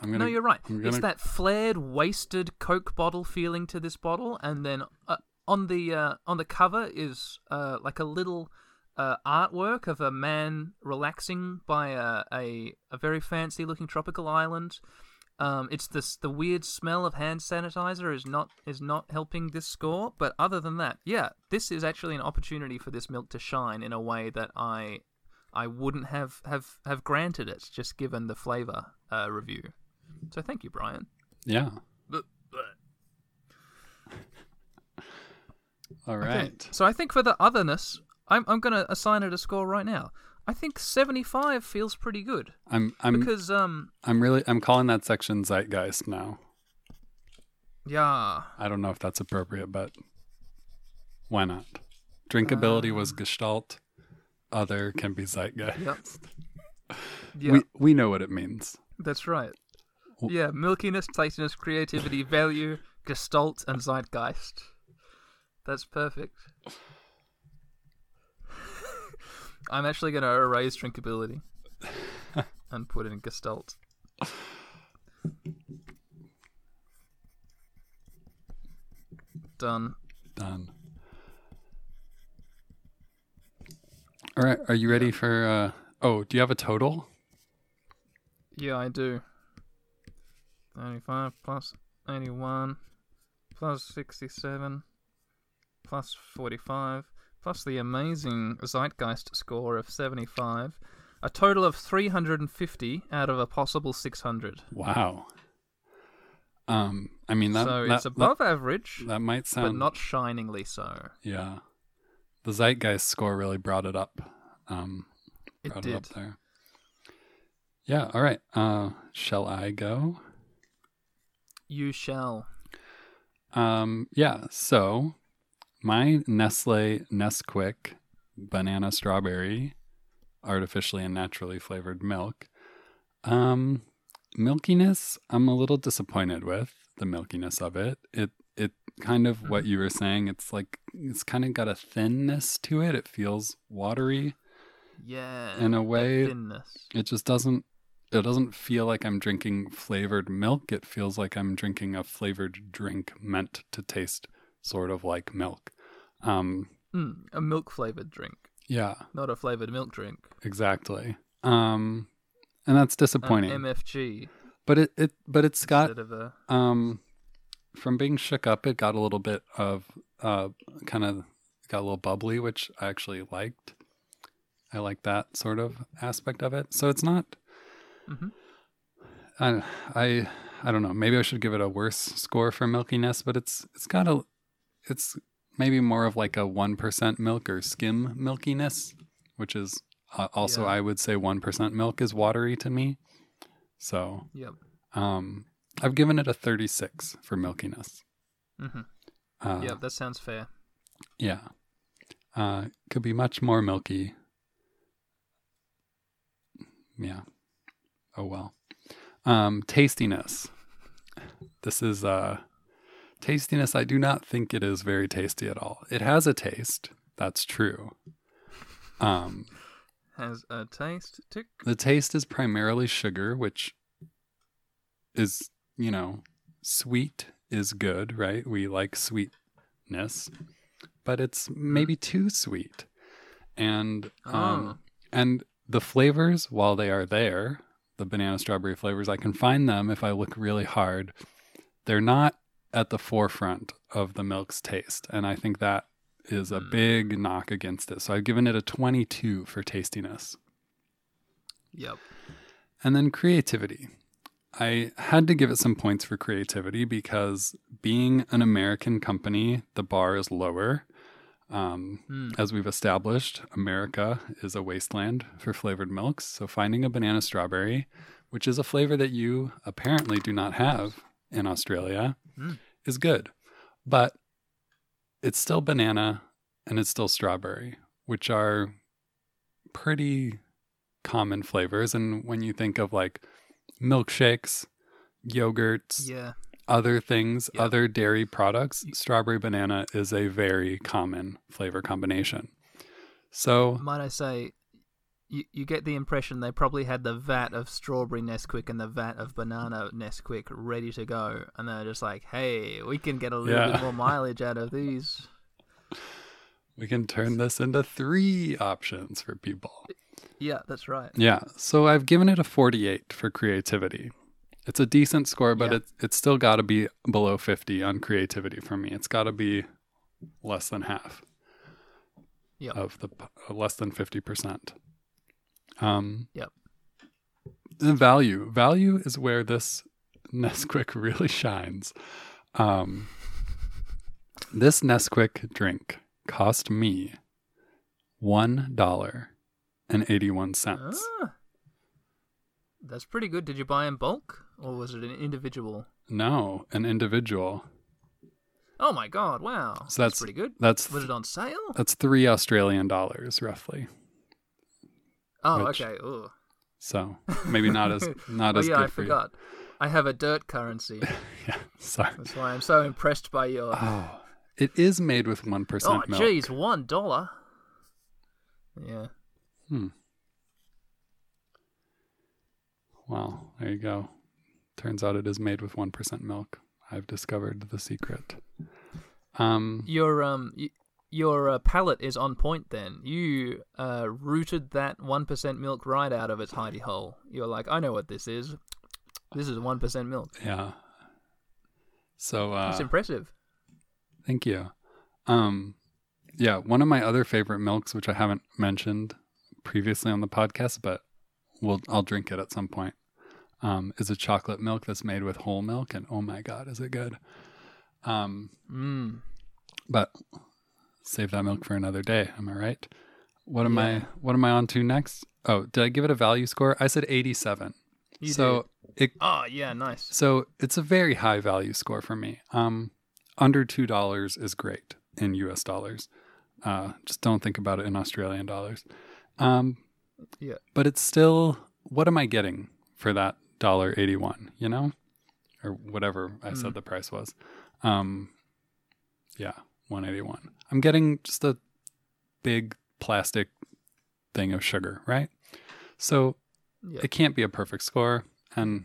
[SPEAKER 2] Gonna,
[SPEAKER 1] no, you're right.
[SPEAKER 2] Gonna...
[SPEAKER 1] It's that flared, waisted Coke bottle feeling to this bottle, and then uh, on the uh, on the cover is uh, like a little uh, artwork of a man relaxing by a, a, a very fancy looking tropical island. Um, it's this the weird smell of hand sanitizer is not is not helping this score. But other than that, yeah, this is actually an opportunity for this milk to shine in a way that I I wouldn't have have, have granted it just given the flavor uh, review. So thank you, Brian.
[SPEAKER 2] Yeah. All right.
[SPEAKER 1] So I think for the otherness, I'm I'm gonna assign it a score right now. I think 75 feels pretty good.
[SPEAKER 2] I'm I'm
[SPEAKER 1] because um
[SPEAKER 2] I'm really I'm calling that section zeitgeist now.
[SPEAKER 1] Yeah.
[SPEAKER 2] I don't know if that's appropriate, but why not? Drinkability was Gestalt. Other can be zeitgeist.
[SPEAKER 1] Yep. [laughs] Yep.
[SPEAKER 2] We we know what it means.
[SPEAKER 1] That's right. Yeah, milkiness, tastiness, creativity, value, Gestalt, and zeitgeist. That's perfect. I'm actually going to erase drinkability [laughs] and put in Gestalt. Done.
[SPEAKER 2] Done. All right, are you ready for uh Oh, do you have a total?
[SPEAKER 1] Yeah, I do. 95 plus 81 plus 67 plus 45 plus the amazing Zeitgeist score of 75. A total of 350 out of a possible 600.
[SPEAKER 2] Wow. Um, I mean that.
[SPEAKER 1] So
[SPEAKER 2] that,
[SPEAKER 1] it's above
[SPEAKER 2] that,
[SPEAKER 1] average.
[SPEAKER 2] That might sound,
[SPEAKER 1] but not shiningly so.
[SPEAKER 2] Yeah, the Zeitgeist score really brought it up. Um,
[SPEAKER 1] it
[SPEAKER 2] brought
[SPEAKER 1] did.
[SPEAKER 2] It up there. Yeah. All right. Uh, shall I go?
[SPEAKER 1] You shall.
[SPEAKER 2] Um. Yeah. So my Nestle Nesquik banana strawberry artificially and naturally flavored milk. Um milkiness I'm a little disappointed with the milkiness of it. It it kind of what you were saying it's like it's kind of got a thinness to it. It feels watery.
[SPEAKER 1] Yeah.
[SPEAKER 2] In a way
[SPEAKER 1] thinness.
[SPEAKER 2] it just doesn't it doesn't feel like I'm drinking flavored milk. It feels like I'm drinking a flavored drink meant to taste sort of like milk. Um,
[SPEAKER 1] mm, a milk flavored drink.
[SPEAKER 2] Yeah.
[SPEAKER 1] Not a flavored milk drink.
[SPEAKER 2] Exactly. Um, and that's
[SPEAKER 1] An
[SPEAKER 2] disappointing.
[SPEAKER 1] MFG
[SPEAKER 2] but it, it but it's got
[SPEAKER 1] a.
[SPEAKER 2] um from being shook up it got a little bit of uh kind of got a little bubbly which i actually liked i like that sort of aspect of it so it's not
[SPEAKER 1] Mm-hmm.
[SPEAKER 2] I, I i don't know maybe i should give it a worse score for milkiness but it's it's got a it's maybe more of like a 1% milk or skim milkiness which is uh, also
[SPEAKER 1] Yeah.
[SPEAKER 2] i would say 1% milk is watery to me so
[SPEAKER 1] Yep.
[SPEAKER 2] um, I've given it a 36 for milkiness.
[SPEAKER 1] hmm
[SPEAKER 2] Uh,
[SPEAKER 1] Yep. That sounds fair.
[SPEAKER 2] Yeah. Uh, could be much more milky. Yeah. Oh well. Um, tastiness. This is uh, tastiness. I do not think it is very tasty at all. It has a taste. That's true. Um,
[SPEAKER 1] Has a taste. Tick.
[SPEAKER 2] The taste is primarily sugar, which is, you know, sweet is good, right? We like sweetness, but it's maybe too sweet. And um
[SPEAKER 1] Oh.
[SPEAKER 2] and the flavors while they are there, the banana strawberry flavors, I can find them if I look really hard. They're not at the forefront of the milk's taste, and I think that is a
[SPEAKER 1] Hmm.
[SPEAKER 2] big knock against it. So I've given it a 22 for tastiness.
[SPEAKER 1] Yep.
[SPEAKER 2] And then creativity. I had to give it some points for creativity because being an American company, the bar is lower. Um,
[SPEAKER 1] Mm.
[SPEAKER 2] as we've established, America is a wasteland for flavored milks. So finding a banana strawberry, which is a flavor that you apparently do not have in Australia,
[SPEAKER 1] Mm.
[SPEAKER 2] is good. But it's still banana and it's still strawberry, which are pretty common flavors. And when you think of like milkshakes, yogurts,
[SPEAKER 1] Yeah.
[SPEAKER 2] other things,
[SPEAKER 1] Yep.
[SPEAKER 2] other dairy products, strawberry banana is a very common flavor combination. So,
[SPEAKER 1] Might I say, you, you get the impression they probably had the vat of strawberry Nesquik and the vat of banana Nesquik ready to go, and they're just like, "Hey, we can get a little
[SPEAKER 2] Yeah.
[SPEAKER 1] bit more mileage out of these." [laughs]
[SPEAKER 2] we can turn this into three options for people.
[SPEAKER 1] Yeah, that's right.
[SPEAKER 2] Yeah. So I've given it a 48 for creativity. It's a decent score, but
[SPEAKER 1] Yeah.
[SPEAKER 2] it, it's still got to be below 50 on creativity for me. It's got to be less than half
[SPEAKER 1] Yep.
[SPEAKER 2] of the uh, less than 50%. Um,
[SPEAKER 1] Yep.
[SPEAKER 2] The value. Value is where this Nesquik [laughs] really shines. Um, this Nesquik drink cost me $1.81.
[SPEAKER 1] Ah, that's pretty good. Did you buy in bulk, or was it an individual?
[SPEAKER 2] No, an individual.
[SPEAKER 1] Oh my god! Wow,
[SPEAKER 2] So that's-
[SPEAKER 1] pretty good.
[SPEAKER 2] That's
[SPEAKER 1] Was it on sale?
[SPEAKER 2] that's three Australian dollars roughly.
[SPEAKER 1] Oh,
[SPEAKER 2] which-
[SPEAKER 1] okay. Ooh.
[SPEAKER 2] So maybe not as [laughs] not
[SPEAKER 1] Oh
[SPEAKER 2] as
[SPEAKER 1] yeah,
[SPEAKER 2] good
[SPEAKER 1] I
[SPEAKER 2] for
[SPEAKER 1] forgot. I have a dirt currency. [laughs]
[SPEAKER 2] Yeah, sorry.
[SPEAKER 1] That's why I'm so impressed by your.
[SPEAKER 2] Oh, it is made with one percent milk.
[SPEAKER 1] jeez, one dollar. Yeah. Hmm.
[SPEAKER 2] Wow, there you go. Turns out it is made with one percent milk. I've discovered the secret. Um,
[SPEAKER 1] Your um, y- your uh, palate is on point. Then you uh rooted that one percent milk right out of its hidey hole. You're like, I know what this is. This is one percent milk.
[SPEAKER 2] yeah. So uh,
[SPEAKER 1] That's impressive.
[SPEAKER 2] Thank you. Um, yeah, one of my other favorite milks, which I haven't mentioned previously on the podcast, but we'll I'll drink it at some point. Um, is a chocolate milk that's made with whole milk, and oh my god, is it good! Um,
[SPEAKER 1] Mm.
[SPEAKER 2] but save that milk for another day. Am I right? What am
[SPEAKER 1] Yeah.
[SPEAKER 2] I? What am I on to next? Oh, did I give it a value score? I said eighty-seven.
[SPEAKER 1] You
[SPEAKER 2] so it
[SPEAKER 1] Oh yeah, nice.
[SPEAKER 2] so it's a very high value score for me. Um, under two dollars is great in U.S. dollars. Uh, just don't think about it in Australian dollars. Um,
[SPEAKER 1] Yeah.
[SPEAKER 2] but it's still what am I getting for that dollar eighty one? You know, or whatever I said
[SPEAKER 1] Mm.
[SPEAKER 2] the price was. Um, yeah, one eighty one. I'm getting just a big plastic thing of sugar, right? So
[SPEAKER 1] Yeah.
[SPEAKER 2] it can't be a perfect score and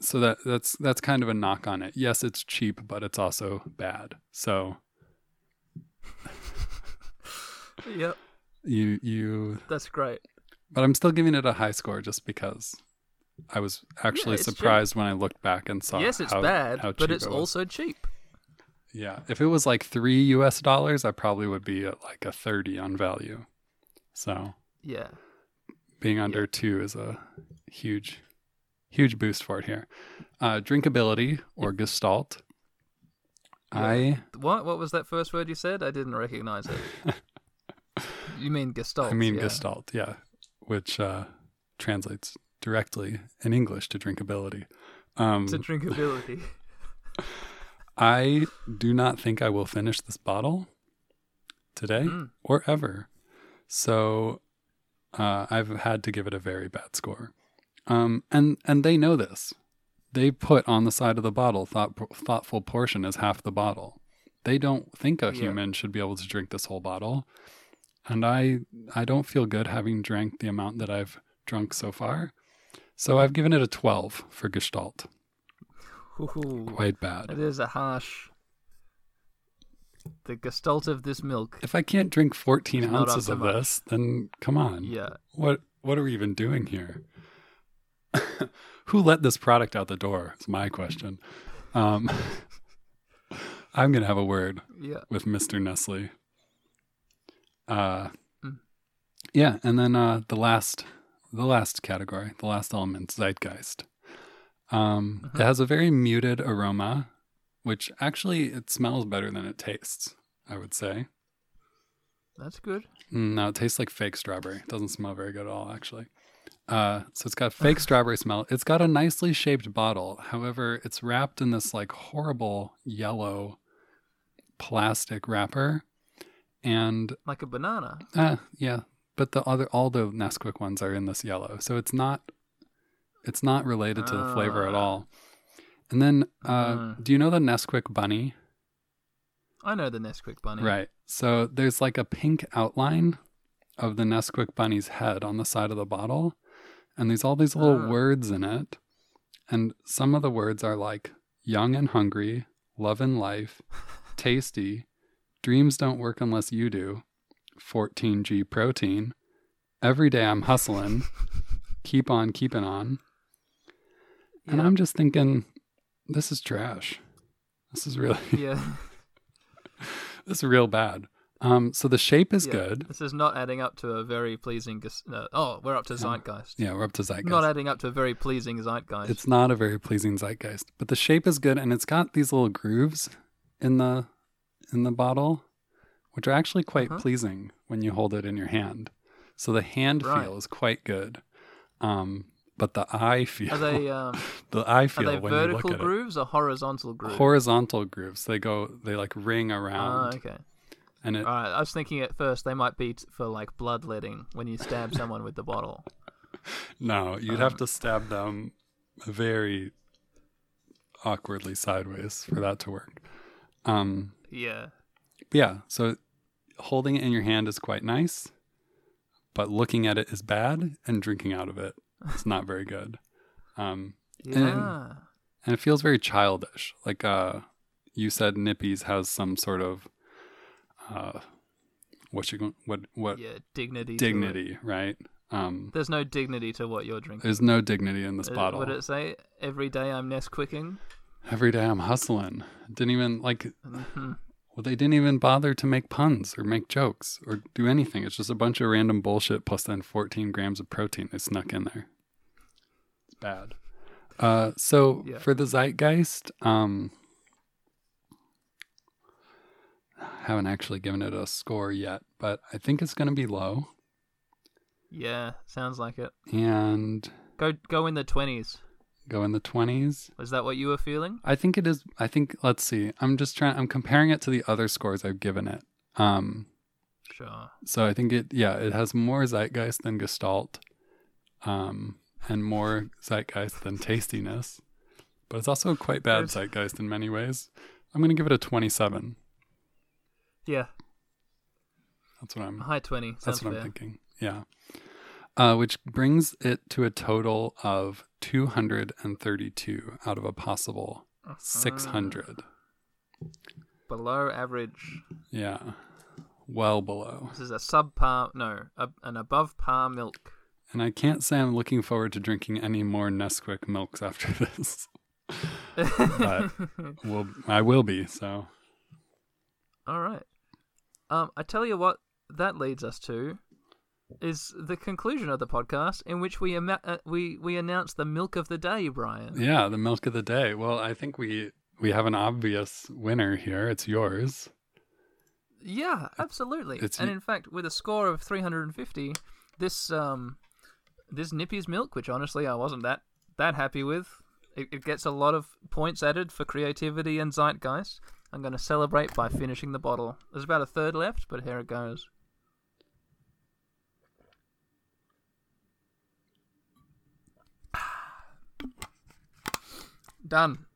[SPEAKER 2] so that that's that's kind of a knock on it yes it's cheap but it's also bad so [laughs]
[SPEAKER 1] Yep.
[SPEAKER 2] you you
[SPEAKER 1] That's great.
[SPEAKER 2] but I'm still giving it a high score just because I was actually
[SPEAKER 1] cheap.
[SPEAKER 2] surprised when I looked back and saw.
[SPEAKER 1] yes, it's
[SPEAKER 2] how,
[SPEAKER 1] bad,
[SPEAKER 2] how
[SPEAKER 1] but it's
[SPEAKER 2] it
[SPEAKER 1] also cheap.
[SPEAKER 2] Yeah, if it was like three U.S. dollars, I probably would be at like a thirty on value. So
[SPEAKER 1] Yeah.
[SPEAKER 2] being under two is a huge, huge boost for it here. Uh, drinkability or gestalt. I
[SPEAKER 1] What? What was that first word you said? I didn't recognize it. [laughs] you mean gestalt?
[SPEAKER 2] I mean
[SPEAKER 1] yeah.
[SPEAKER 2] gestalt, yeah, which uh, translates directly in English to drinkability. Um,
[SPEAKER 1] To drinkability. [laughs] [laughs]
[SPEAKER 2] I do not think I will finish this bottle today
[SPEAKER 1] Mm.
[SPEAKER 2] or ever. So uh, I've had to give it a very bad score. Um, and and they know this. They put on the side of the bottle thought, thoughtful portion is half the bottle. They don't think a
[SPEAKER 1] Yeah.
[SPEAKER 2] human should be able to drink this whole bottle. And I I don't feel good having drank the amount that I've drunk so far. So I've given it a 12 for Gestalt.
[SPEAKER 1] Ooh,
[SPEAKER 2] Quite bad.
[SPEAKER 1] it is a harsh. The gestalt of this milk.
[SPEAKER 2] If I can't drink 14
[SPEAKER 1] It's not up
[SPEAKER 2] ounces of
[SPEAKER 1] much.
[SPEAKER 2] this, then come on.
[SPEAKER 1] Yeah.
[SPEAKER 2] What what are we even doing here? [laughs] Who let this product out the door? It's my question. Um, [laughs] I'm gonna have a word
[SPEAKER 1] Yeah.
[SPEAKER 2] with Mr. Nestle. Uh,
[SPEAKER 1] Mm.
[SPEAKER 2] yeah, and then uh, the last the last category, the last element, zeitgeist. Um,
[SPEAKER 1] Mhm.
[SPEAKER 2] It has a very muted aroma, which actually it smells better than it tastes. I would say.
[SPEAKER 1] That's good.
[SPEAKER 2] Mm, No, it tastes like fake strawberry. It doesn't smell very good at all, actually. Uh, so it's got fake [laughs] strawberry smell. It's got a nicely shaped bottle. However, it's wrapped in this like horrible yellow plastic wrapper. And
[SPEAKER 1] Like a banana.
[SPEAKER 2] uh, yeah, but the other all the Nesquik ones are in this yellow, so it's not it's not related to the flavor at
[SPEAKER 1] Ah.
[SPEAKER 2] all. And then, uh,
[SPEAKER 1] Mm.
[SPEAKER 2] do you know the Nesquik bunny?
[SPEAKER 1] I know the Nesquik bunny.
[SPEAKER 2] Right. So there's like a pink outline of the Nesquik bunny's head on the side of the bottle. And there's all these little
[SPEAKER 1] Ah.
[SPEAKER 2] words in it. And some of the words are like young and hungry, love and life, [laughs] tasty, dreams don't work unless you do, 14G protein, every day I'm hustling, [laughs] keep on keeping on. And I'm just thinking, this is trash. This is really, [laughs]
[SPEAKER 1] Yeah.
[SPEAKER 2] this is real bad. Um, so the shape is
[SPEAKER 1] Yeah.
[SPEAKER 2] good.
[SPEAKER 1] This is not adding up to a very pleasing. No. Oh, we're up to zeitgeist.
[SPEAKER 2] Yeah, we're up to zeitgeist.
[SPEAKER 1] Not adding up to a very pleasing zeitgeist.
[SPEAKER 2] It's not a very pleasing zeitgeist, but the shape is good, and it's got these little grooves in the in the bottle, which are actually quite
[SPEAKER 1] Uh-huh.
[SPEAKER 2] pleasing when you hold it in your hand. So the hand
[SPEAKER 1] Right.
[SPEAKER 2] feel is quite good, um, but the eye feel,
[SPEAKER 1] Are they [laughs] um,
[SPEAKER 2] the eye
[SPEAKER 1] are
[SPEAKER 2] feel
[SPEAKER 1] they
[SPEAKER 2] when you look
[SPEAKER 1] vertical
[SPEAKER 2] at
[SPEAKER 1] grooves or horizontal grooves?
[SPEAKER 2] horizontal grooves. They go, they like ring around,
[SPEAKER 1] okay.
[SPEAKER 2] and it
[SPEAKER 1] All right. I was thinking at first they might be for like bloodletting when you stab [laughs] someone with the bottle.
[SPEAKER 2] no, you'd have
[SPEAKER 1] Um,
[SPEAKER 2] to stab them very awkwardly sideways for that to work. Um,
[SPEAKER 1] Yeah.
[SPEAKER 2] yeah, so holding it in your hand is quite nice, but looking at it is bad, and drinking out of it is not very good. Um,
[SPEAKER 1] Yeah.
[SPEAKER 2] and it feels very childish. Like uh, you said, Nippy's has some sort of uh, what you what what
[SPEAKER 1] yeah. Dignity.
[SPEAKER 2] dignity, right? Um,
[SPEAKER 1] There's no dignity to what you're drinking.
[SPEAKER 2] there's no dignity in this
[SPEAKER 1] Uh,
[SPEAKER 2] bottle.
[SPEAKER 1] What did it say? Every day I'm Nesquicking.
[SPEAKER 2] Every day I'm hustling. Didn't even like.
[SPEAKER 1] Mhm.
[SPEAKER 2] Well, they didn't even bother to make puns or make jokes or do anything. It's just a bunch of random bullshit plus then 14 grams of protein they snuck in there. It's bad. Uh, so
[SPEAKER 1] Yeah.
[SPEAKER 2] for the zeitgeist, um, haven't actually given it a score yet, but I think it's going to be low.
[SPEAKER 1] Yeah. Sounds like it.
[SPEAKER 2] And
[SPEAKER 1] Go go in the twenties.
[SPEAKER 2] go in the 20s.
[SPEAKER 1] Was that what you were feeling?
[SPEAKER 2] I think it is. I think, let's see. I'm just trying, I'm comparing it to the other scores I've given it. Um,
[SPEAKER 1] Sure.
[SPEAKER 2] So I think it, yeah, it has more zeitgeist than gestalt, um, and more zeitgeist than tastiness. But it's also quite bad zeitgeist in many ways. I'm going to give it a 27.
[SPEAKER 1] Yeah.
[SPEAKER 2] That's what I'm.
[SPEAKER 1] High twenty. Sounds
[SPEAKER 2] That's what
[SPEAKER 1] fair.
[SPEAKER 2] I'm thinking. Yeah. Uh, which brings it to a total of 232 out of a possible
[SPEAKER 1] Uh-huh.
[SPEAKER 2] 600.
[SPEAKER 1] Below average.
[SPEAKER 2] Yeah. Well below.
[SPEAKER 1] This is a subpar. No, a, an above par milk.
[SPEAKER 2] And I can't say I'm looking forward to drinking any more Nesquik milks after [laughs] this. but [laughs] well, I will be. So
[SPEAKER 1] All right. Um, I tell you what, that leads us to is the conclusion of the podcast, in which we ama- uh, we we announce the milk of the day, Brian.
[SPEAKER 2] yeah, the milk of the day. Well, I think we we have an obvious winner here. It's yours.
[SPEAKER 1] Yeah, absolutely.
[SPEAKER 2] it's-
[SPEAKER 1] and in fact, with a score of 350, this um this Nippy's milk, which honestly I wasn't that that happy with, it, it gets a lot of points added for creativity and zeitgeist. I'm going to celebrate by finishing the bottle. There's about a third left, but here it goes. [sighs] Done.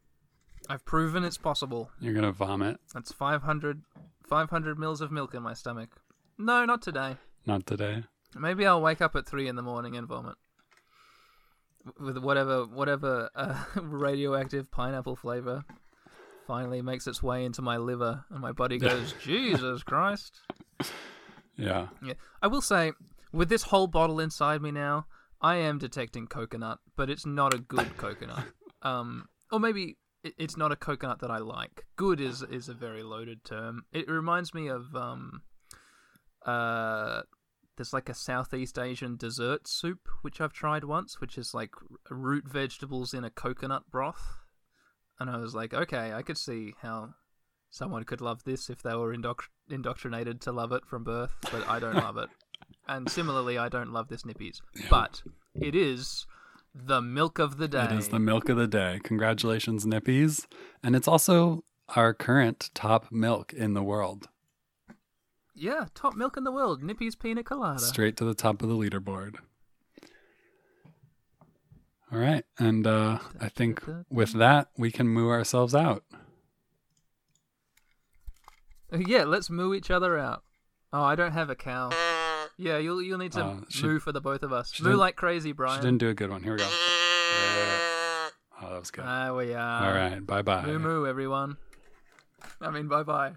[SPEAKER 1] I've proven it's possible.
[SPEAKER 2] You're gonna vomit.
[SPEAKER 1] That's 500, 500 mils of milk in my stomach. No, not today.
[SPEAKER 2] Not today.
[SPEAKER 1] Maybe I'll wake up at three in the morning and vomit with whatever whatever uh, [laughs] radioactive pineapple flavor finally makes its way into my liver, and my body goes, Jesus Christ! [laughs]
[SPEAKER 2] Yeah.
[SPEAKER 1] Yeah, I will say, with this whole bottle inside me now, I am detecting coconut, but it's not a good [laughs] coconut. Um, or maybe it's not a coconut that I like. Good is is a very loaded term. It reminds me of um, uh, there's like a Southeast Asian dessert soup which I've tried once, which is like root vegetables in a coconut broth, and I was like, okay, I could see how someone could love this if they were indoctr- indoctrinated to love it from birth, but I don't love it. [laughs] And similarly, I don't love this Nippy's. But it is the milk of the day.
[SPEAKER 2] It is the milk of the day. Congratulations, Nippy's. And it's also our current top milk in the world.
[SPEAKER 1] Yeah, top milk in the world. Nippy's Pina Colada.
[SPEAKER 2] Straight to the top of the leaderboard. All right. And uh, I think with that, we can moo ourselves out.
[SPEAKER 1] Yeah, let's moo each other out. Oh, I don't have a cow. Yeah, you'll you'll need to
[SPEAKER 2] Oh, she-
[SPEAKER 1] moo for the both of us. Moo like crazy, Brian.
[SPEAKER 2] She didn't do a good one. Here we go. Oh, that was good.
[SPEAKER 1] There we are.
[SPEAKER 2] All right. Bye bye.
[SPEAKER 1] Moo moo, everyone. I mean, bye bye.